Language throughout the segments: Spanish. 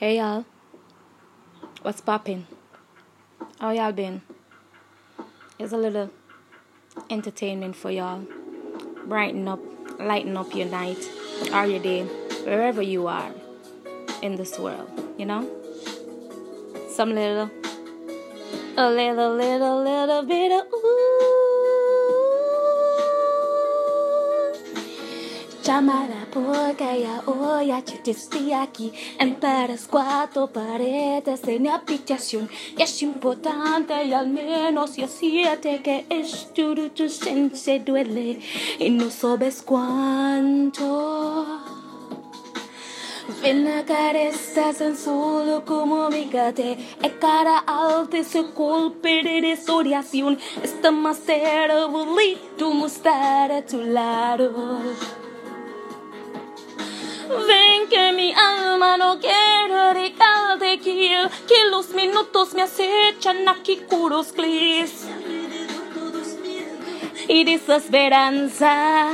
Hey y'all, what's poppin'? How y'all been? Here's a little entertainment for y'all. Brighten up, lighten up your night or your day, wherever you are in this world, you know? Some little, a little, little, little bit of ooh. Llamada porque ya hoy ya estoy aquí. Entre las cuatro paredes de mi habitación. Es importante y al menos ya siete que es tu, se duele. Y no sabes cuánto. Ven a estás en solo como mi gate. E cara alta ese golpe de desoriación. Está más bonito mostrar a tu lado que mi alma no quiere dejarte aquí, que los minutos me acechan aquí curos glis y desesperanza.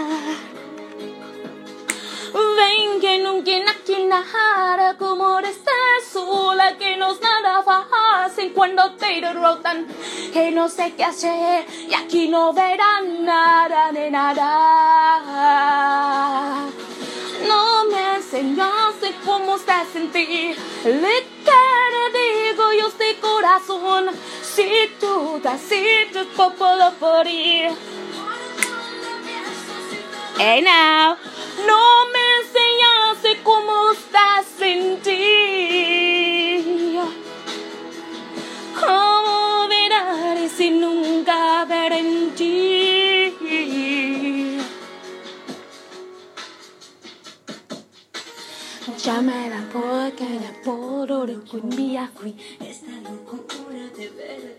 Ven que nunca aquí nada como estar sola, que nos nada fácil cuando te derrotan, que no sé qué hacer y aquí no verán nada de nada se sentir. Le te digo yo de corazón, si tú das, si tú puedo por ir. Hey now, no me enseñaste cómo estás sentir. ¿Cómo verás si nunca Llámala porque la por Esta locura de verte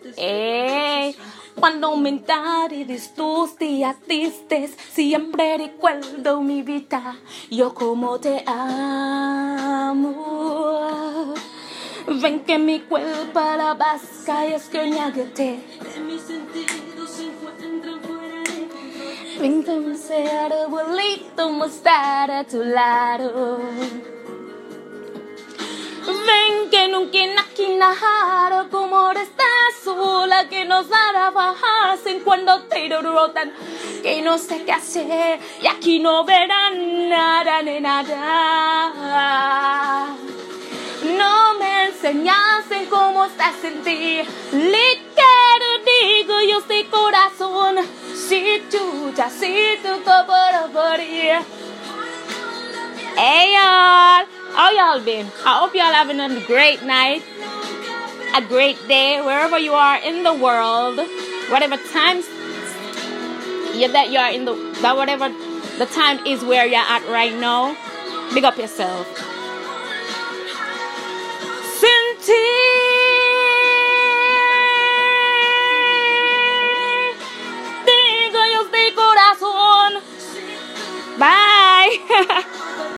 cuando aumentaré tus días tristes, siempre recuerdo mi vida, yo como te amo. Ven que mi cuerpo la vasca y es que De mis sentidos se encuentran fuera de Ven que me sea arbolito mostrar a tu lado. Nunca nada como estás sola, que nos dará bajarse cuando te rotan, que no sé qué hacer y aquí no verán nada de nada. No me enseñaste cómo estás sentir, ligero digo yo de corazón, si tú ya si tú por How y'all been? I hope y'all having a great night, a great day, wherever you are in the world, whatever times yeah, that you are in the that whatever the time is where you're at right now. Big up yourself. Cynthia. Bye.